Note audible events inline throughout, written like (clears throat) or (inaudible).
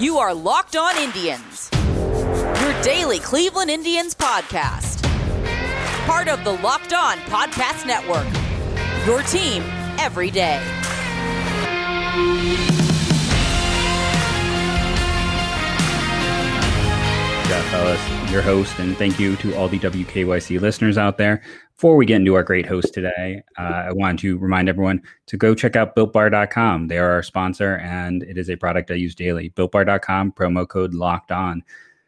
You are Locked On Indians, your daily Cleveland Indians podcast. Part of the Locked On Podcast Network, your team every day. Jeff Ellis, your host, and thank you to all the WKYC listeners out there. Before we get into our great host today, uh, I wanted to remind everyone to go check out builtbar.com. They are our sponsor, and it is a product I use daily. Builtbar.com, promo code locked on.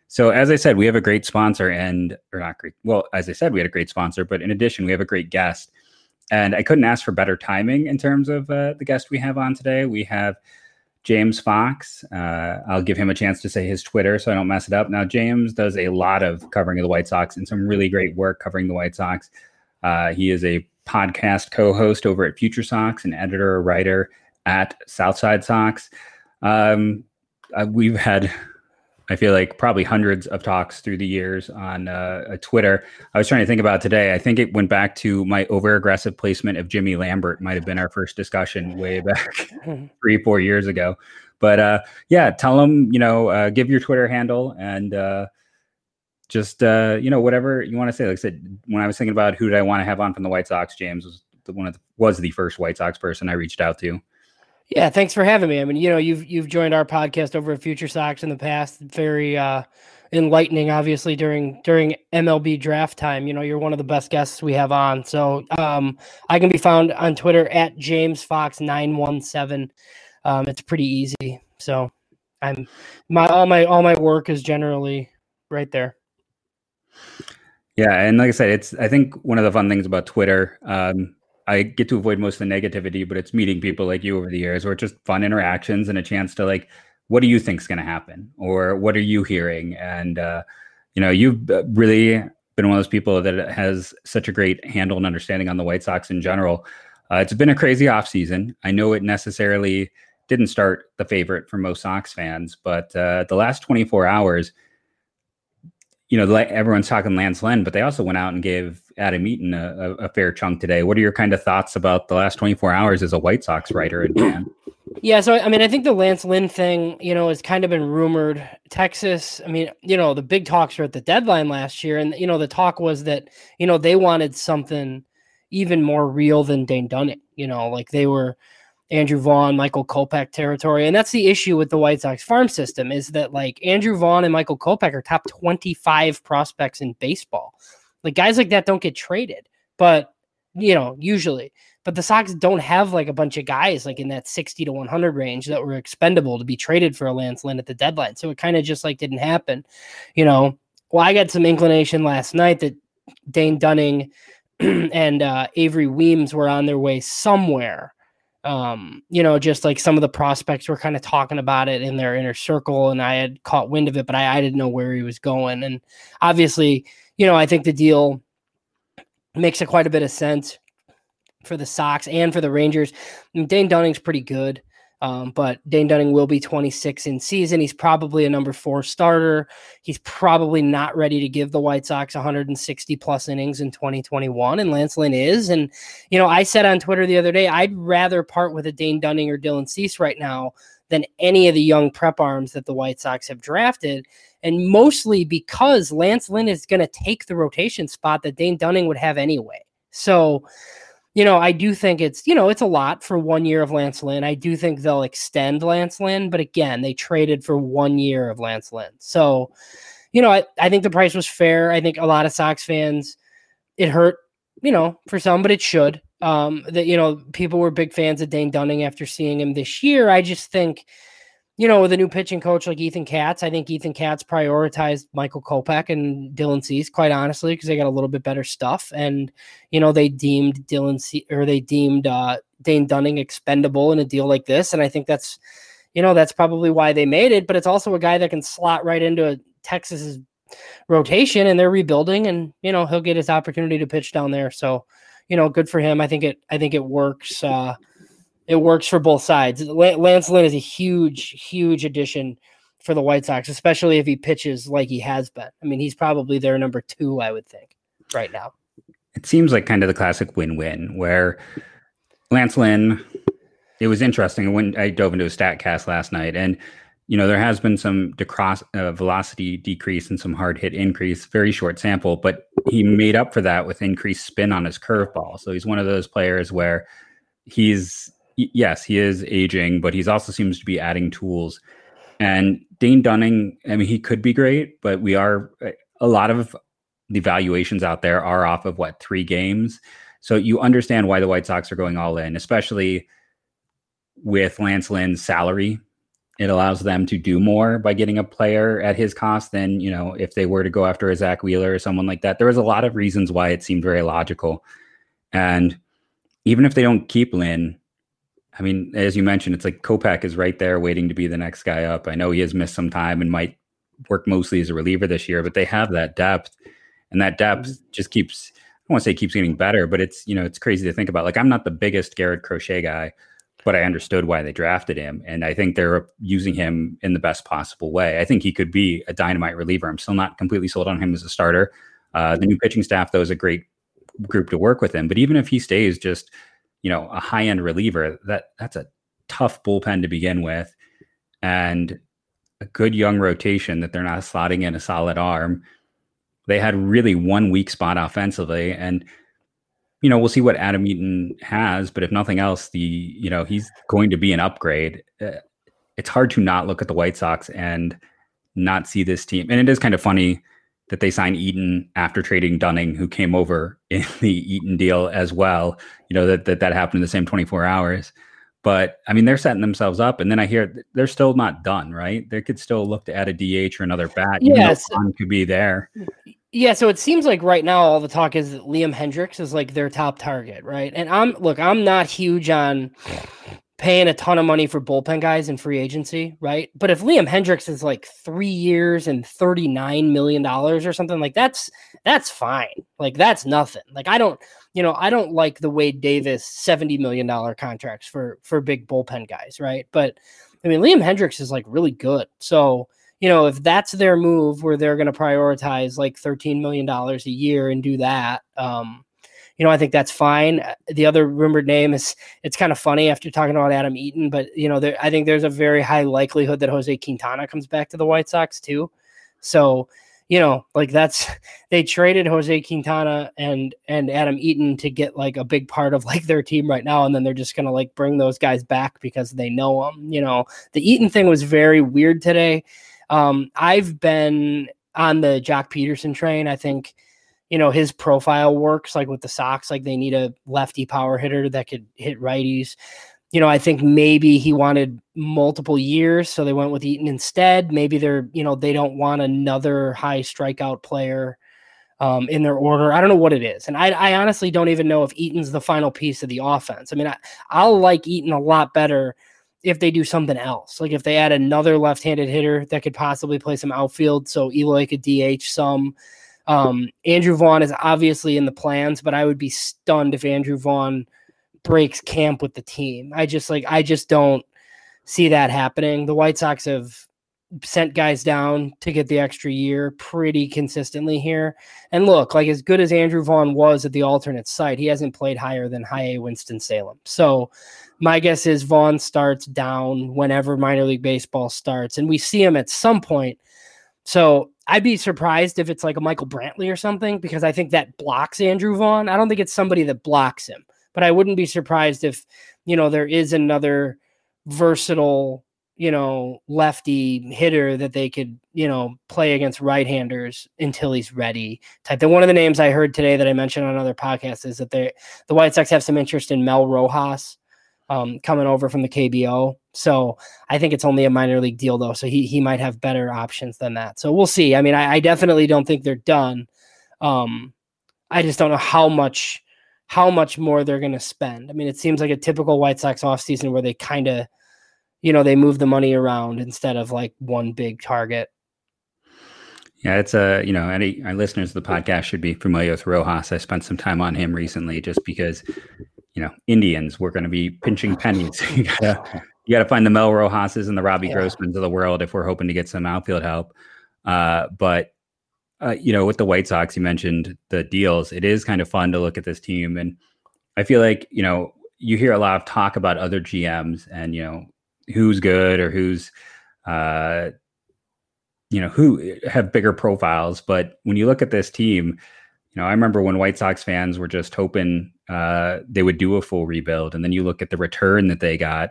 So, as I said, we have a great sponsor, and or not great. Well, as I said, we had a great sponsor, but in addition, we have a great guest. And I couldn't ask for better timing in terms of uh, the guest we have on today. We have James Fox. Uh, I'll give him a chance to say his Twitter so I don't mess it up. Now, James does a lot of covering of the White Sox and some really great work covering the White Sox. Uh, he is a podcast co host over at Future Sox, and editor, writer at Southside Sox. Um, uh, we've had I feel like probably hundreds of talks through the years on uh, Twitter. I was trying to think about today. I think it went back to my over aggressive placement of Jimmy Lambert. Might have been our first discussion way back (laughs) three, four years ago. But uh, yeah, tell them you know, uh, give your Twitter handle and uh, just uh, you know whatever you want to say. Like I said, when I was thinking about who did I want to have on from the White Sox, James was the one the, was the first White Sox person I reached out to. Yeah, thanks for having me. I mean, you know, you've you've joined our podcast over at Future Sox in the past. Very uh enlightening, obviously, during during MLB draft time. You know, you're one of the best guests we have on. So um I can be found on Twitter at James Fox 917. Um, it's pretty easy. So I'm my all my all my work is generally right there. Yeah, and like I said, it's I think one of the fun things about Twitter, um, I get to avoid most of the negativity, but it's meeting people like you over the years, or just fun interactions and a chance to like, what do you think's going to happen, or what are you hearing? And uh, you know, you've uh, really been one of those people that has such a great handle and understanding on the White Sox in general. Uh, it's been a crazy offseason. I know it necessarily didn't start the favorite for most Sox fans, but uh, the last 24 hours you know, everyone's talking Lance Lynn, but they also went out and gave Adam Eaton a, a, fair chunk today. What are your kind of thoughts about the last 24 hours as a White Sox writer and fan? Yeah, so I mean, I think the Lance Lynn thing, you know, has kind of been rumored. Texas, I mean, you know, the big talks were at the deadline last year, and you know, the talk was that you know they wanted something even more real than Dane Dunning. You know, like they were Andrew Vaughn, Michael Kopech territory. And that's the issue with the White Sox farm system is that like Andrew Vaughn and Michael Kopech are top 25 prospects in baseball. Like guys like that don't get traded, but you know, usually. But the Sox don't have like a bunch of guys like in that 60 to 100 range that were expendable to be traded for a Lance Lynn at the deadline. So it kind of just like didn't happen. You know, well, I got some inclination last night that Dane Dunning (clears throat) and uh, Avery Weems were on their way somewhere um, you know, just like some of the prospects were kind of talking about it in their inner circle, and I had caught wind of it, but I, I didn't know where he was going. And obviously, you know, I think the deal makes a quite a bit of sense for the Sox and for the Rangers. Dane Dunning's pretty good. Um, but Dane Dunning will be 26 in season. He's probably a number four starter. He's probably not ready to give the White Sox 160 plus innings in 2021, and Lance Lynn is. And you know, I said on Twitter the other day, I'd rather part with a Dane Dunning or Dylan Cease right now than any of the young prep arms that the White Sox have drafted. And mostly because Lance Lynn is going to take the rotation spot that Dane Dunning would have anyway. So you know, I do think it's, you know, it's a lot for one year of Lance Lynn. I do think they'll extend Lance Lynn, but again, they traded for one year of Lance Lynn. So, you know, I, I think the price was fair. I think a lot of Sox fans, it hurt, you know, for some, but it should. Um, that, you know, people were big fans of Dane Dunning after seeing him this year. I just think, you know, with a new pitching coach like Ethan Katz, I think Ethan Katz prioritized Michael Kopech and Dylan Cease, quite honestly, because they got a little bit better stuff. And, you know, they deemed Dylan Cease or they deemed uh, Dane Dunning expendable in a deal like this. And I think that's, you know, that's probably why they made it. But it's also a guy that can slot right into Texas's rotation and they're rebuilding and, you know, he'll get his opportunity to pitch down there. So, you know, good for him. I think it, I think it works. Uh, it works for both sides. Lance Lynn is a huge, huge addition for the White Sox, especially if he pitches like he has been. I mean, he's probably their number two, I would think, right now. It seems like kind of the classic win-win where Lance Lynn. It was interesting when I dove into a stat cast last night, and you know, there has been some decross, uh, velocity decrease and some hard hit increase, very short sample, but he made up for that with increased spin on his curveball. So he's one of those players where he's, yes, he is aging, but he's also seems to be adding tools. And Dane Dunning, I mean, he could be great, but we are eh, a lot of the valuations out there are off of what three games. So you understand why the White Sox are going all in, especially with Lance Lynn's salary it allows them to do more by getting a player at his cost than you know if they were to go after a Zack Wheeler or someone like that. There was a lot of reasons why it seemed very logical, and even if they don't keep Lynn, I mean, as you mentioned, it's like Kopech is right there waiting to be the next guy up. I know he has missed some time and might work mostly as a reliever this year, but they have that depth, and that depth mm-hmm. just keeps. I don't want to say keeps getting better, but it's you know it's crazy to think about. Like I'm not the biggest Garrett Crochet guy but I understood why they drafted him. And I think they're using him in the best possible way. I think he could be a dynamite reliever. I'm still not completely sold on him as a starter. Uh, the new pitching staff, though, is a great group to work with him. But even if he stays just, you know, a high end reliever, that that's a tough bullpen to begin with. And a good young rotation that they're not slotting in a solid arm. They had really one weak spot offensively. And you know, we'll see what Adam Eaton has, but if nothing else, the you know he's going to be an upgrade. Uh, it's hard to not look at the White Sox and not see this team. And it is kind of funny that they signed Eaton after trading Dunning, who came over (laughs) in the Eaton deal as well. You know that that, that happened in the same 24 hours. But I mean, they're setting themselves up, and then I hear they're still not done. Right? They could still look to add a DH or another bat. Yes, could be there. Yeah, so it seems like right now all the talk is that Liam Hendriks is like their top target, right? And I'm look, I'm not huge on paying a ton of money for bullpen guys in free agency, right? But if Liam Hendriks is like three years and thirty nine million dollars or something like that's that's fine. Like that's nothing. Like I don't, you know, I don't like the Wade Davis seventy million dollar contracts for for big bullpen guys, right? But I mean, Liam Hendriks is like really good, so you know, if that's their move where they're going to prioritize like $13 million a year and do that, um, you know, I think that's fine. Uh, the other rumored name is it's kind of funny after talking about Adam Eaton, but you know, there, I think there's a very high likelihood that Jose Quintana comes back to the White Sox too. So, you know, like that's (laughs) they traded Jose Quintana and and Adam Eaton to get like a big part of (laughs) like their team right now, and then they're just gonna like bring those guys back because they know them. You know, the Eaton thing was very weird today. Um, I've been on the Joc Pederson train. I think, you know, his profile works like with the Sox, like they need a lefty power hitter that could hit righties. You know, I think maybe he wanted multiple years, so they went with Eaton instead. Maybe they're, you know, they don't want another high strikeout player um, in their order. I don't know what it is. And I, I, honestly don't even know if Eaton's the final piece of the offense. I mean, I, I'll like Eaton a lot better if they do something else, like if they add another left-handed hitter that could possibly play some outfield, so Eloy could DH some. Um, Andrew Vaughn is obviously in the plans, but I would be stunned if Andrew Vaughn breaks camp with the team. I just like I just don't see that happening. The White Sox have sent guys down to get the extra year pretty consistently here. And look, like as good as Andrew Vaughn was at the alternate site, he hasn't played higher than high A Winston Salem. So my guess is Vaughn starts down whenever minor league baseball starts, and we see him at some point. So I'd be surprised if it's like a Michael Brantley or something because I think that blocks Andrew Vaughn. I don't think it's somebody that blocks him, but I wouldn't be surprised if you know there is another versatile you know lefty hitter that they could you know play against right-handers until he's ready type then one of the names i heard today that i mentioned on another podcast is that they the white sox have some interest in mel rojas um, coming over from the KBO. So I think it's only a minor league deal though. So he he might have better options than that. So we'll see. I mean, I, I definitely don't think they're done. Um, I just don't know how much how much more they're going to spend. I mean, it seems like a typical White Sox offseason where they kind of, you know, they move the money around instead of like one big target. Yeah, it's a you know any our listeners of the podcast should be familiar with Rojas. I spent some time on him recently just because you know, Indians, we're going to be pinching pennies. (laughs) you gotta you gotta find the Mel Rojas's and the Robbie yeah. Grossmans of the world if we're hoping to get some outfield help. Uh, but uh, you know, with the White Sox, you mentioned the deals. It is kind of fun to look at this team, and I feel like you know you hear a lot of talk about other GMs and you know who's good or who's uh, you know, who have bigger profiles. But when you look at this team, you know, I remember when White Sox fans were just hoping uh, they would do a full rebuild, and then you look at the return that they got.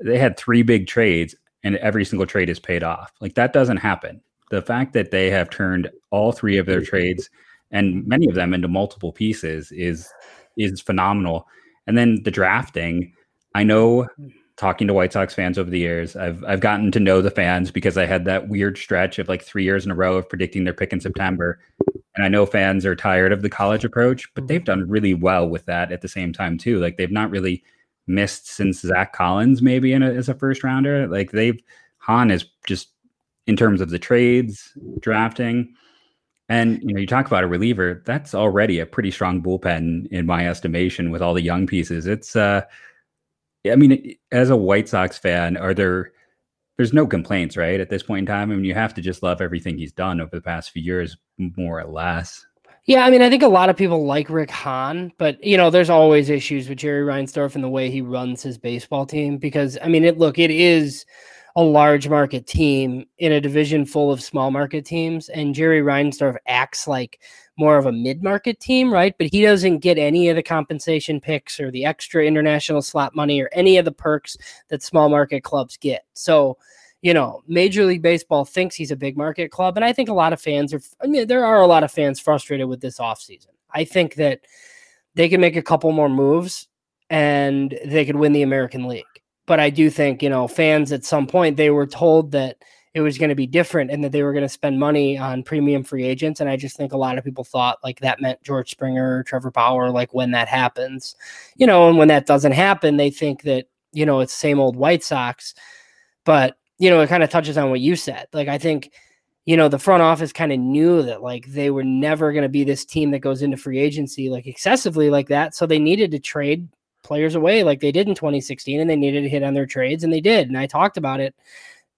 They had three big trades, and every single trade is paid off. Like that doesn't happen. The fact that they have turned all three of their trades and many of them into multiple pieces is is phenomenal. And then the drafting, I know talking to White Sox fans over the years, I've I've gotten to know the fans because I had that weird stretch of like three years in a row of predicting their pick in September. And I know fans are tired of the college approach, but mm-hmm. they've done really well with that at the same time too. Like they've not really missed since Zack Collins maybe in a, as a first rounder. Like they've Hahn is just in terms of the trades, drafting, and you know, you talk about a reliever. That's already a pretty strong bullpen in my estimation with all the young pieces. It's uh, I mean, as a White Sox fan, are there? There's no complaints, right? At this point in time, I mean, you have to just love everything he's done over the past few years, more or less. Yeah, I mean, I think a lot of people like Rick Hahn, but you know, there's always issues with Jerry Reinsdorf and the way he runs his baseball team. Because I mean, it look, it is a large market team in a division full of small market teams. And Jerry Reinsdorf acts like more of a mid market team, right? But he doesn't get any of the compensation picks or the extra international slot money or any of the perks that small market clubs get. So, you know, Major League Baseball thinks he's a big market club. And I think a lot of fans are, I mean, there are a lot of fans frustrated with this offseason. I think that they can make a couple more moves and they could win the American League but I do think, you know, fans at some point they were told that it was going to be different and that they were going to spend money on premium free agents. And I just think a lot of people thought like that meant George Springer, Trevor Bauer, like when that happens, you know, and when that doesn't happen, they think that, you know, it's same old White Sox. But, you know, it kind of touches on what you said. Like, I think, you know, the front office kind of knew that like they were never going to be this team that goes into free agency like excessively like that. So they needed to trade players away like they did in 2016 and they needed to hit on their trades and they did. And I talked about it,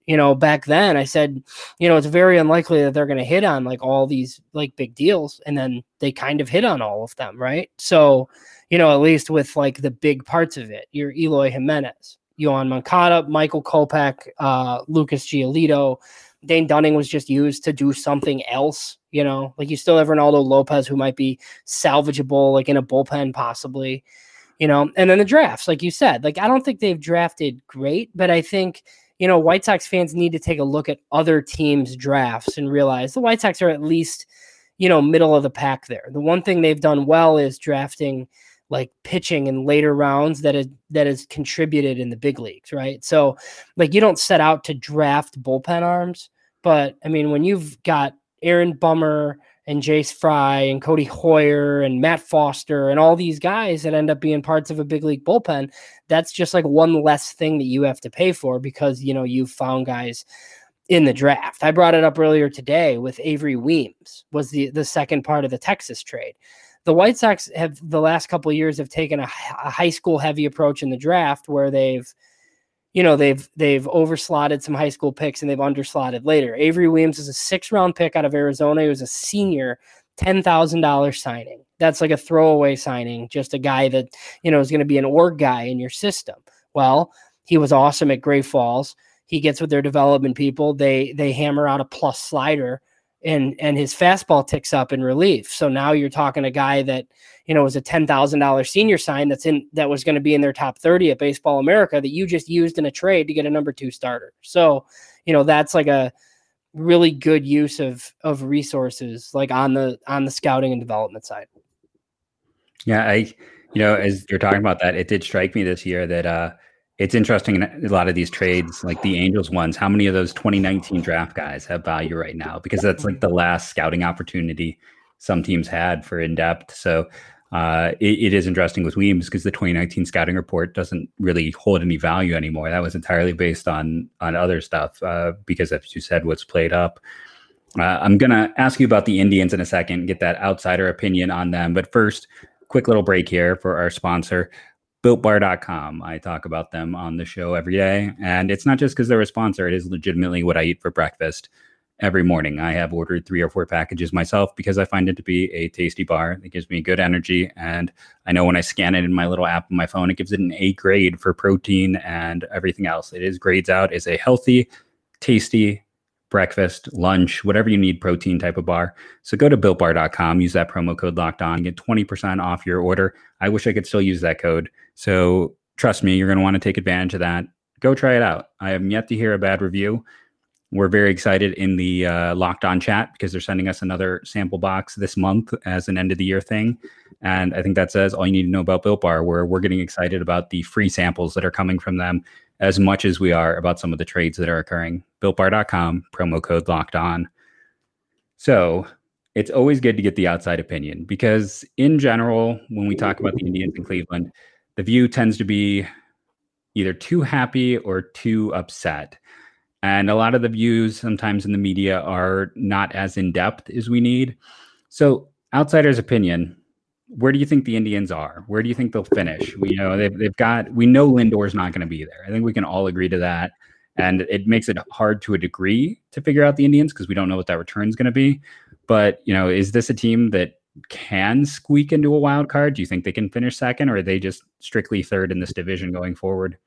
you know, back then. I said, you know, it's very unlikely that they're going to hit on like all these like big deals. And then they kind of hit on all of them, right? So, you know, at least with like the big parts of it, your Eloy Jimenez, Yoan Moncada, Michael Kopech, uh, Lucas Giolito. Dane Dunning was just used to do something else, you know, like you still have Reynaldo Lopez who might be salvageable, like in a bullpen possibly you know, and then the drafts, like you said, like I don't think they've drafted great, but I think, you know, White Sox fans need to take a look at other teams' drafts and realize the White Sox are at least, you know, middle of the pack there. The one thing they've done well is drafting like pitching in later rounds that is that has contributed in the big leagues, right? So like you don't set out to draft bullpen arms, but I mean when you've got Aaron Bummer and Jace Fry and Codi Heuer and Matt Foster and all these guys that end up being parts of a big league bullpen, that's just like one less thing that you have to pay for because you know you've found guys in the draft. I brought it up earlier today with Avery Weems was the the second part of the Texas trade. The White Sox have the last couple years have taken a, a high school heavy approach in the draft where they've you know they've they've overslotted some high school picks and they've underslotted later. Avery Weems is a six round pick out of Arizona. He was a senior, ten thousand dollars signing. That's like a throwaway signing, just a guy that you know is going to be an org guy in your system. Well, he was awesome at Great Falls. He gets with their development people. They they hammer out a plus slider and and his fastball ticks up in relief. So now you're talking a guy that you know was a ten thousand dollar senior sign that's in that was going to be in their top thirty at Baseball America that you just used in a trade to get a number two starter. So you know that's like a really good use of of resources like on the on the scouting and development side. Yeah, I you know as you're talking about that, it did strike me this year that uh it's interesting in a lot of these trades, like the Angels ones, how many of those 2019 draft guys have value right now? Because that's like the last scouting opportunity some teams had for in depth. So uh, it, it is interesting with Weems because the 2019 scouting report doesn't really hold any value anymore. That was entirely based on on other stuff uh, because, as you said, what's played up. Uh, I'm gonna ask you about the Indians in a second, get that outsider opinion on them. But first, quick little break here for our sponsor builtbar.com. I talk about them on the show every day. And it's not just because they're a sponsor, it is legitimately what I eat for breakfast every morning. I have ordered three or four packages myself because I find it to be a tasty bar that gives me good energy. And I know when I scan it in my little app on my phone, it gives it an A grade for protein and everything else. It is grades out as a healthy, tasty breakfast, lunch, whatever you need, protein type of bar. So go to builtbar.com, use that promo code locked on, get 20% off your order. I wish I could still use that code. So trust me, you're going to want to take advantage of that. Go try it out. I am yet to hear a bad review. We're very excited in the uh, locked on chat because they're sending us another sample box this month as an end of the year thing. And I think that says all you need to know about Built Bar, where we're getting excited about the free samples that are coming from them as much as we are about some of the trades that are occurring. BuiltBar.com, promo code locked on. So it's always good to get the outside opinion because, in general, when we talk about the Indians in Cleveland, the view tends to be either too happy or too upset. And a lot of the views sometimes in the media are not as in depth as we need. So, outsider's opinion, where do you think the Indians are? Where do you think they'll finish? We know they've, they've got, we know Lindor's not going to be there. I think we can all agree to that. And it makes it hard to a degree to figure out the Indians because we don't know what that return is going to be. But, you know, is this a team that can squeak into a wild card? Do you think they can finish second or are they just strictly third in this division going forward?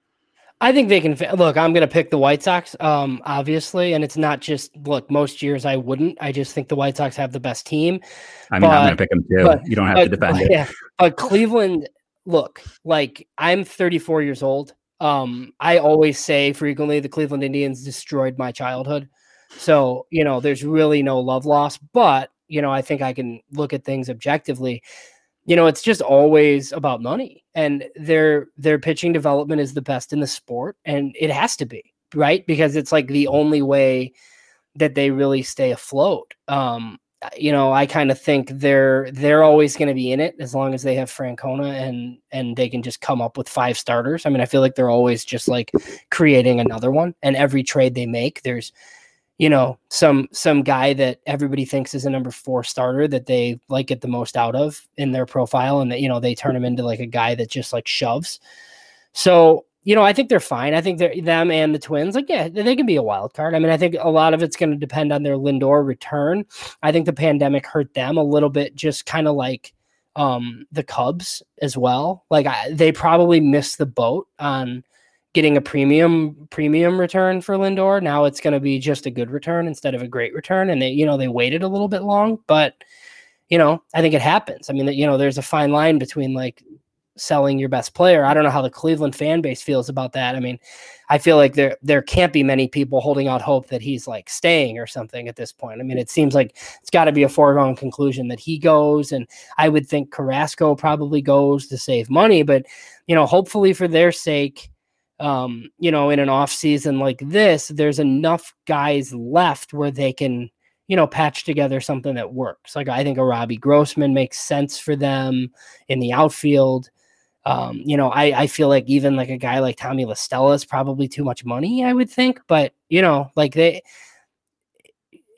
I think they can look. I'm going to pick the White Sox, um, obviously, and it's not just look. Most years I wouldn't. I just think the White Sox have the best team. I mean, but, I'm going to pick them too. But, you don't have but, to defend it. Yeah, but Cleveland, look, like I'm 34 years old. Um, I always say frequently the Cleveland Indians destroyed my childhood. So you know, there's really no love lost. But you know, I think I can look at things objectively you know, it's just always about money. And their their pitching development is the best in the sport, and it has to be, right? Because it's like the only way that they really stay afloat. Um, you know, I kind of think they're they're always going to be in it as long as they have Francona and and they can just come up with five starters. I mean, I feel like they're always just like creating another one, and every trade they make, there's you know some some guy that everybody thinks is a number four starter that they like get the most out of in their profile and that you know they turn him into like a guy that just like shoves. So you know i think they're fine. I think they're them and the twins like yeah they can be a wild card. I mean i think a lot of it's going to depend on their lindor return. I think the pandemic hurt them a little bit just kind of like um the cubs as well. Like I, they probably missed the boat on getting a premium premium return for Lindor. Now it's going to be just a good return instead of a great return, and they you know they waited a little bit long, but you know I think it happens. I mean you know there's a fine line between like selling your best player. I don't know how the Cleveland fan base feels about that. I mean, I feel like there there can't be many people holding out hope that he's like staying or something at this point. I mean, it seems like it's got to be a foregone conclusion that he goes, and I would think Carrasco probably goes to save money, but you know, hopefully for their sake um, you know, in an off season like this, there's enough guys left where they can, you know, patch together something that works. Like I think a Robbie Grossman makes sense for them in the outfield. Um, you know, I, I feel like even like a guy like Tommy La Stella is probably too much money, I would think. But you know, like they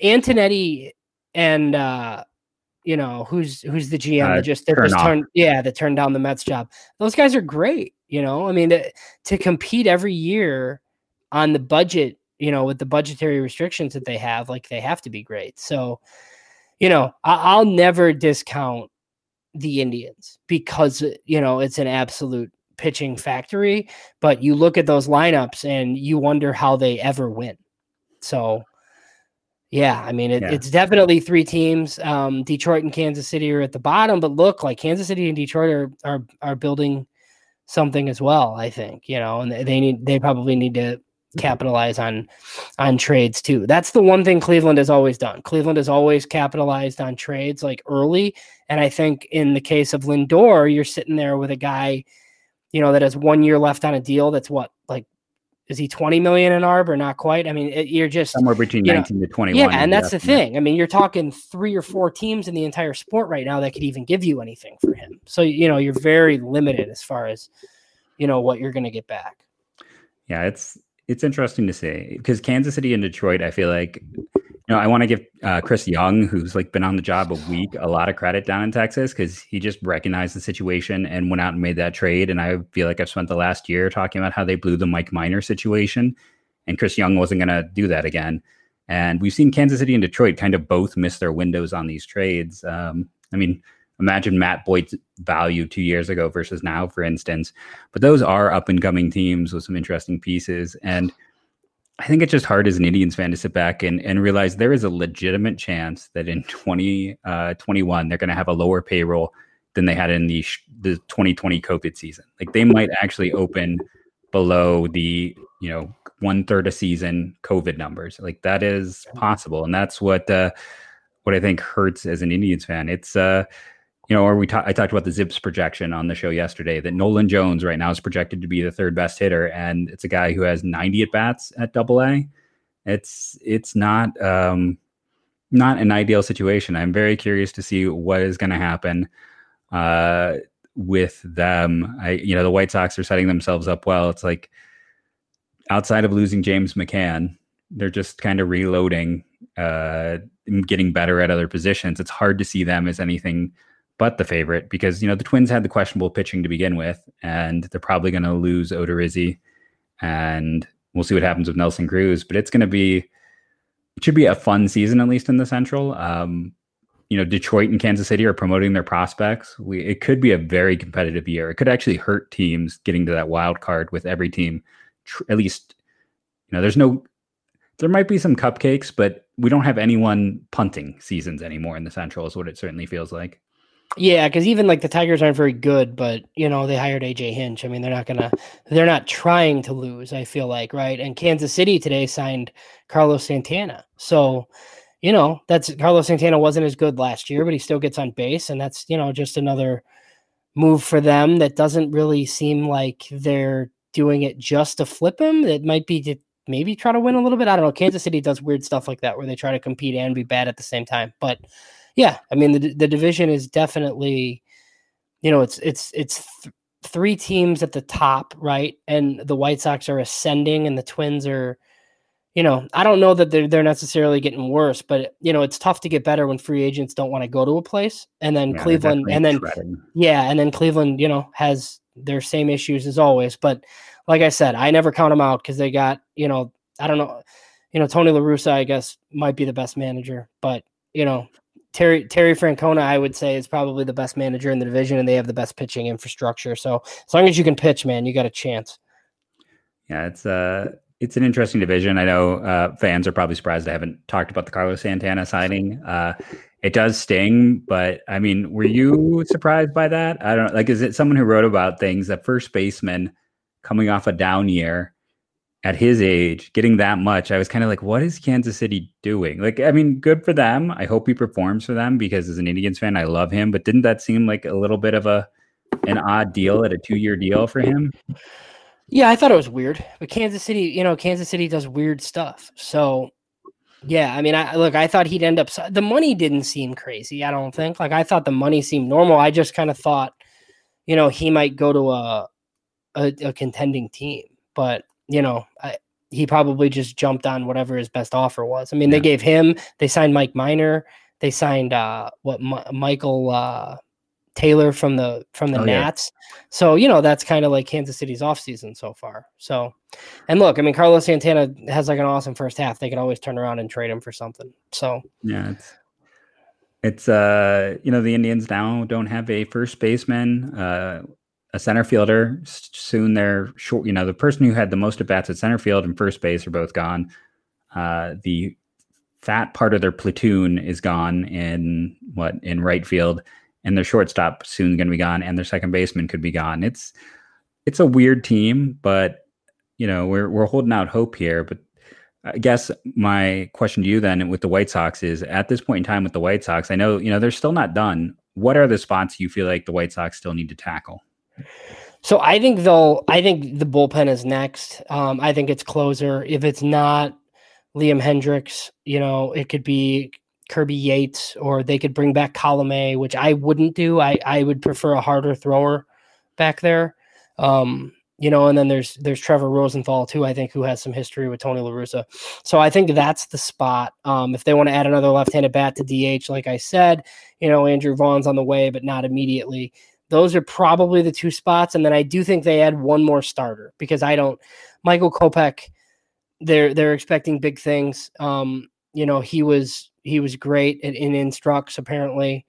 Antonetti and uh you know who's who's the GM uh, that just that just turned yeah that turned down the Mets job. Those guys are great. You know, I mean to, to compete every year on the budget, you know, with the budgetary restrictions that they have, like they have to be great. So, you know, I, I'll never discount the Indians because you know it's an absolute pitching factory. But you look at those lineups and you wonder how they ever win. So yeah, I mean, it, yeah. it's definitely three teams. Um, Detroit and Kansas City are at the bottom, but look, like Kansas City and Detroit are are are building something as well. I think you know, and they need they probably need to mm-hmm. capitalize on on trades too. That's the one thing Cleveland has always done. Cleveland has always capitalized on trades like early, and I think in the case of Lindor, you're sitting there with a guy, you know, that has one year left on a deal that's what like is he 20 million in arb or not quite? I mean it, you're just somewhere between 19 know, to 21 yeah and that's the thing. I mean you're talking three or four teams in the entire sport right now that could even give you anything for him. So you know you're very limited as far as you know what you're going to get back. Yeah it's it's interesting to see because kansas city and detroit i feel like know, I want to give uh, Chris Young, who's like been on the job a week, a lot of credit down in Texas because he just recognized the situation and went out and made that trade. And I feel like I've spent the last year talking about how they blew the Mike Minor situation, and Chris Young wasn't going to do that again. And we've seen Kansas City and Detroit kind of both miss their windows on these trades. Um, I mean, imagine Matt Boyd's value two years ago versus now, for instance. But those are up and coming teams with some interesting pieces. And I think it's just hard as an Indians fan to sit back and, and realize there is a legitimate chance that in 2021 uh, they're going to have a lower payroll than they had in the the 2020 COVID season. Like they might actually open below the you know one third a season COVID numbers. Like that is possible, and that's what uh, what I think hurts as an Indians fan. It's uh, you know, or we ta- I talked about the Zips projection on the show yesterday that Nolan Jones right now is projected to be the third best hitter, and it's a guy who has 90 at bats at Double A. It's it's not um, not an ideal situation. I'm very curious to see what is going to happen uh, with them. I you know the White Sox are setting themselves up well. It's like outside of losing James McCann, they're just kind of reloading, uh, getting better at other positions. It's hard to see them as anything but the favorite because you know the Twins had the questionable pitching to begin with, and they're probably going to lose Odorizzi, and we'll see what happens with Nelson Cruz. But it's going to be it should be a fun season at least in the Central. Um, you know, Detroit and Kansas City are promoting their prospects. We it could be a very competitive year. It could actually hurt teams getting to that wild card with every team. Tr- at least, you know, there's no. There might be some cupcakes, but we don't have anyone punting seasons anymore in the Central. Is what it certainly feels like. Yeah, because even like the Tigers aren't very good, but you know they hired AJ Hinch. I mean, they're not gonna, they're not trying to lose. I feel like right. And Kansas City today signed Carlos Santana, so you know that's Carlos Santana wasn't as good last year, but he still gets on base, and that's you know just another move for them that doesn't really seem like they're doing it just to flip him. It might be to maybe try to win a little bit. I don't know. Kansas City does weird stuff like that where they try to compete and be bad at the same time, but yeah, I mean the the division is definitely, you know, it's it's it's th- three teams at the top, right? And the White Sox are ascending, and the Twins are, you know, I don't know that they're they're necessarily getting worse, but you know, it's tough to get better when free agents don't want to go to a place, and then yeah, Cleveland, and then treading. yeah, and then Cleveland, you know, has their same issues as always. But like I said, I never count them out because they got, you know, I don't know, you know, Tony La Russa, I guess, might be the best manager, but you know, Terry Terry Francona, I would say, is probably the best manager in the division, and they have the best pitching infrastructure. So as long as you can pitch, man, you got a chance. Yeah, it's uh it's an interesting division. I know uh, fans are probably surprised I haven't talked about the Carlos Santana signing. Uh, it does sting, but I mean, were you surprised by that? I don't like. Is it someone who wrote about things that first baseman coming off a down year at his age, getting that much, I was kind of like, what is Kansas City doing? Like, I mean, good for them. I hope he performs for them because as an Indians fan, I love him. But didn't that seem like a little bit of a an odd deal at a two year deal for him? Yeah, I thought it was weird. But Kansas City, you know, Kansas City does weird stuff. So yeah, I mean, I look, I thought he'd end up the money didn't seem crazy, I don't think. Like I thought the money seemed normal. I just kind of thought, you know, he might go to a a, a contending team. But you know, I, he probably just jumped on whatever his best offer was. I mean, yeah. they gave him, they signed Mike Minor, they signed uh what M- Michael uh Taylor from the from the oh, Nats. Yeah. So, you know, that's kind of like Kansas City's offseason so far. So, and look, I mean, Carlos Santana has like an awesome first half. They could always turn around and trade him for something. So, yeah, it's it's uh, you know, the Indians now don't have a first baseman. Uh a center fielder. Soon they're short. You know, the person who had the most at bats at center field and first base are both gone. Uh, the fat part of their platoon is gone in what in right field, and their shortstop soon going to be gone, and their second baseman could be gone. It's it's a weird team, but you know we're we're holding out hope here. But I guess my question to you then with the White Sox is at this point in time with the White Sox, I know you know they're still not done. What are the spots you feel like the White Sox still need to tackle? So I think they'll. I think the bullpen is next. Um, I think it's closer. If it's not Liam Hendriks, you know, it could be Kirby Yates, or they could bring back Colome, which I wouldn't do. I I would prefer a harder thrower back there. Um, you know, and then there's there's Trevor Rosenthal too. I think who has some history with Tony La Russa. So I think that's the spot. Um, if they want to add another left-handed bat to DH, like I said, you know, Andrew Vaughn's on the way, but not immediately. Those are probably the two spots. And then I do think they add one more starter because I don't Michael Kopech, they're they're expecting big things. Um, you know, he was he was great in, in instructs apparently.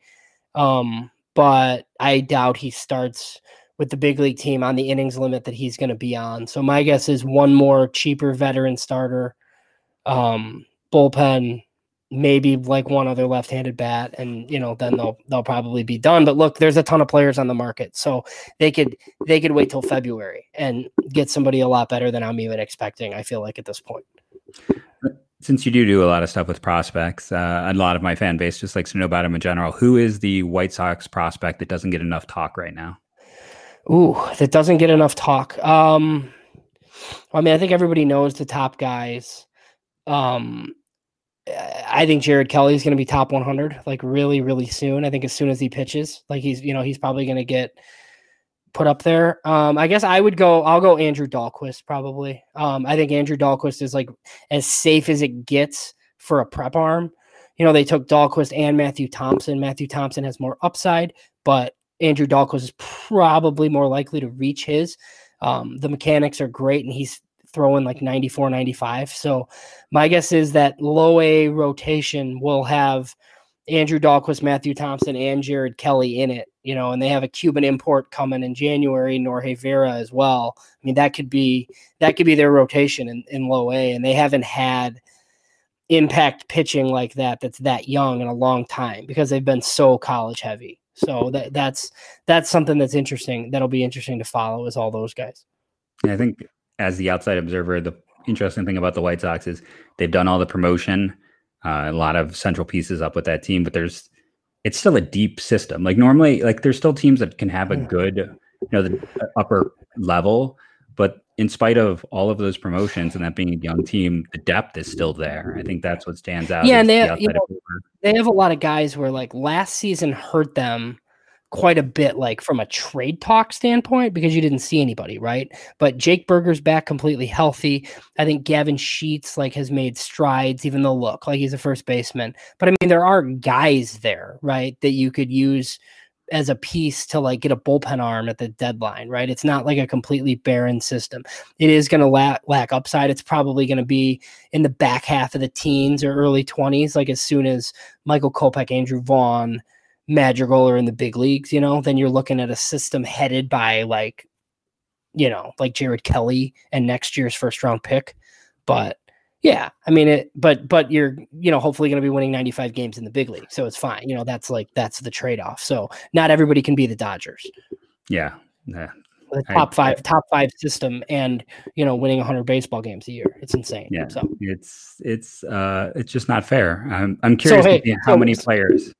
Um, but I doubt he starts with the big league team on the innings limit that he's going to be on. So my guess is one more cheaper veteran starter um, bullpen, maybe like one other left-handed bat, and you know then they'll they'll probably be done. But look, there's a ton of players on the market, so they could they could wait till February and get somebody a lot better than I'm even expecting. I feel like at this point. Since you do do a lot of stuff with prospects, uh, a lot of my fan base just likes to know about them in general. Who is the White Sox prospect that doesn't get enough talk right now? Ooh, that doesn't get enough talk. Um, I mean, I think everybody knows the top guys. Um, I think Jared Kelley is going to be top 100 like really, really soon. I think as soon as he pitches, like he's, you know, he's probably going to get put up there. Um, I guess I would go, I'll go Andrew Dalquist probably. Um, I think Andrew Dalquist is like as safe as it gets for a prep arm. You know, they took Dalquist and Matthew Thompson. Matthew Thompson has more upside, but Andrew Dalquist is probably more likely to reach his. Um, the mechanics are great, and he's throwing like 94, 95. So my guess is that low A rotation will have Andrew Dalquist, Matthew Thompson, and Jared Kelley in it, you know, and they have a Cuban import coming in January, Norge Vera as well. I mean, that could be that could be their rotation in, in low A, and they haven't had impact pitching like that that's that young in a long time because they've been so college heavy. So that that's that's something that's interesting. That'll be interesting to follow is all those guys. Yeah, I think as the outside observer, the interesting thing about the White Sox is they've done all the promotion, uh, a lot of central pieces up with that team, but there's it's still a deep system. Like normally, like there's still teams that can have a good, you know, the upper level, but in spite of all of those promotions and that being a young team, the depth is still there. I think that's what stands out. Yeah, and they have, you know, they have a lot of guys where like last season hurt them quite a bit, like from a trade talk standpoint, because you didn't see anybody, right? But Jake Burger's back completely healthy. I think Gavin Sheets like has made strides, even though look like he's a first baseman. But I mean, there are guys there, right, that you could use as a piece to like get a bullpen arm at the deadline, right? It's not like a completely barren system. It is going to lack lack upside. It's probably going to be in the back half of the teens or early 20s, like as soon as Michael Kopech, Andrew Vaughn, Madrigal are in the big leagues, you know, then you're looking at a system headed by like, you know, like Jared Kelley and next year's first round pick. But yeah, I mean it, but but you're you know hopefully going to be winning 95 games in the big league, so it's fine. You know that's like that's the trade off. So not everybody can be the Dodgers. Yeah, yeah. The top I, five, I, top five system, and you know winning 100 baseball games a year. It's insane. Yeah, so it's it's uh it's just not fair. I'm I'm curious so, hey, how so, many players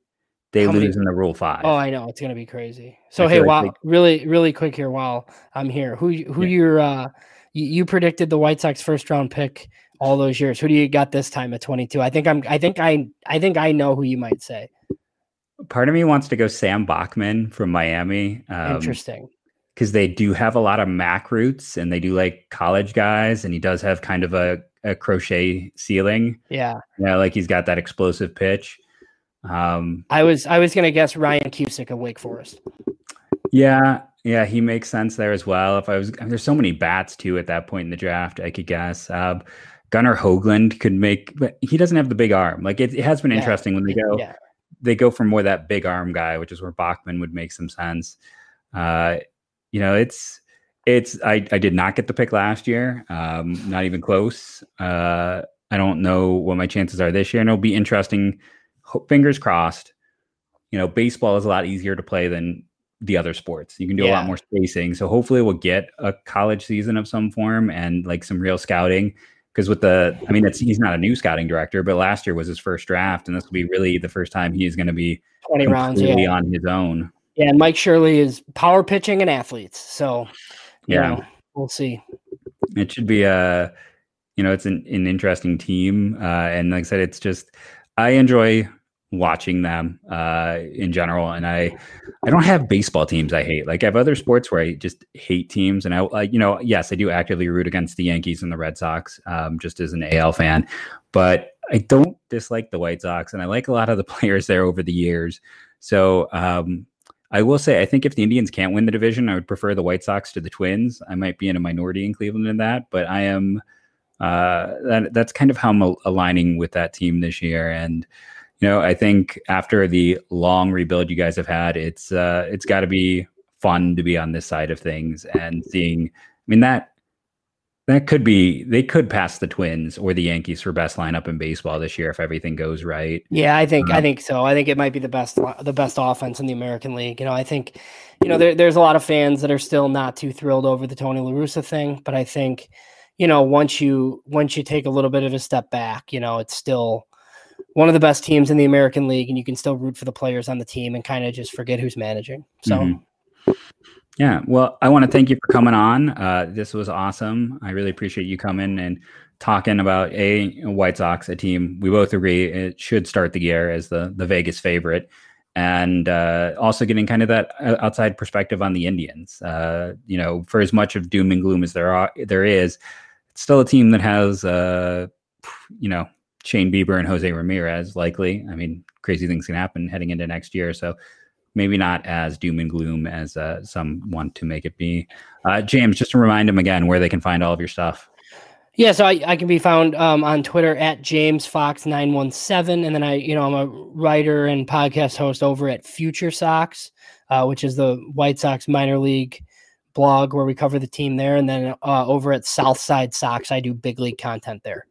they lose in the Rule Five. Oh, I know it's going to be crazy. So hey, like while they, really really quick here, while I'm here, who who yeah. you're uh you, you predicted the White Sox first round pick all those years. Who do you got this time at 22? I think I'm I think I I think I know who you might say. Part of me wants to go Sam Bachman from Miami. Um, Interesting. Because they do have a lot of MAC roots and they do like college guys, and he does have kind of a, a crochet ceiling. Yeah. Yeah, like he's got that explosive pitch. Um, I was I was gonna guess Ryan Cusick of Wake Forest. Yeah, yeah, he makes sense there as well. If I was, there's so many bats too at that point in the draft. I could guess. Uh, Gunnar Hoglund could make, but he doesn't have the big arm. Like it, it has been yeah. interesting when they go, yeah. they go for more that big arm guy, which is where Bachman would make some sense. Uh, you know, it's it's I I did not get the pick last year, um, not even close. Uh, I don't know what my chances are this year, and it'll be interesting. Fingers crossed. You know, baseball is a lot easier to play than the other sports. You can do yeah. a lot more spacing. So hopefully we'll get a college season of some form and like some real scouting because with the i mean it's he's not a new scouting director but last year was his first draft and this will be really the first time he's going to be 20 rounds yeah. on his own yeah and mike shirley is power pitching and athletes so yeah know, we'll see it should be a you know it's an, an interesting team uh, and like i said it's just i enjoy watching them uh, in general. And I, I don't have baseball teams I hate. Like I have other sports where I just hate teams. And I, you know, yes, I do actively root against the Yankees and the Red Sox, um, just as an AL fan. But I don't dislike the White Sox, and I like a lot of the (laughs) players there over the years. So um, I will say, I think if the Indians can't win the division, I would prefer the White Sox to the Twins. I might be in a minority in Cleveland in that, but I am. Uh, that, that's kind of how I'm aligning with that team this year, and you know, I think after the long rebuild you guys have had, it's uh, it's got to be fun to be on this side of things and seeing. I mean that That could be they could pass the Twins or the Yankees for best lineup in baseball this year if everything goes right. Yeah, I think I think so. I think it might be the best the best offense in the American League. You know, I think you know there, there's a lot of fans that are still not too thrilled over the Tony La Russa thing, but I think you know once you once you take a little bit of a step back, you know, it's still one of the best teams in the American League, and you can still root for the players on the team and kind of just forget who's managing. So. Mm-hmm. Yeah. Well, I want to thank you for coming on. Uh, this was awesome. I really appreciate you coming and talking about a White Sox, a team we both agree it should start the year as the the Vegas favorite, and uh, also getting kind of that uh, outside perspective on the Indians. Uh, you know, for as much of doom and gloom as there are, there is, it's still a team that has, uh, you know, Shane Bieber and Jose Ramirez. Likely, I mean, crazy things can happen heading into next year. So maybe not as doom and gloom as uh, some want to make it be. Uh, James, just to remind them again where they can find all of your stuff. Yeah, so I, I can be found um, on Twitter at James Fox nine one seven, and then I, you know, I'm a writer and podcast host over at Future Sox, uh, which is the White Sox minor league blog where we cover the team there, and then uh, over at Southside Sox, I do big league content there.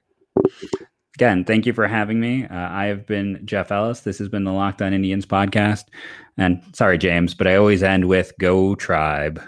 Again, thank you for having me. Uh, I have been Jeff Ellis. This has been the Locked On Indians podcast. And sorry, James, but I always end with Go Tribe.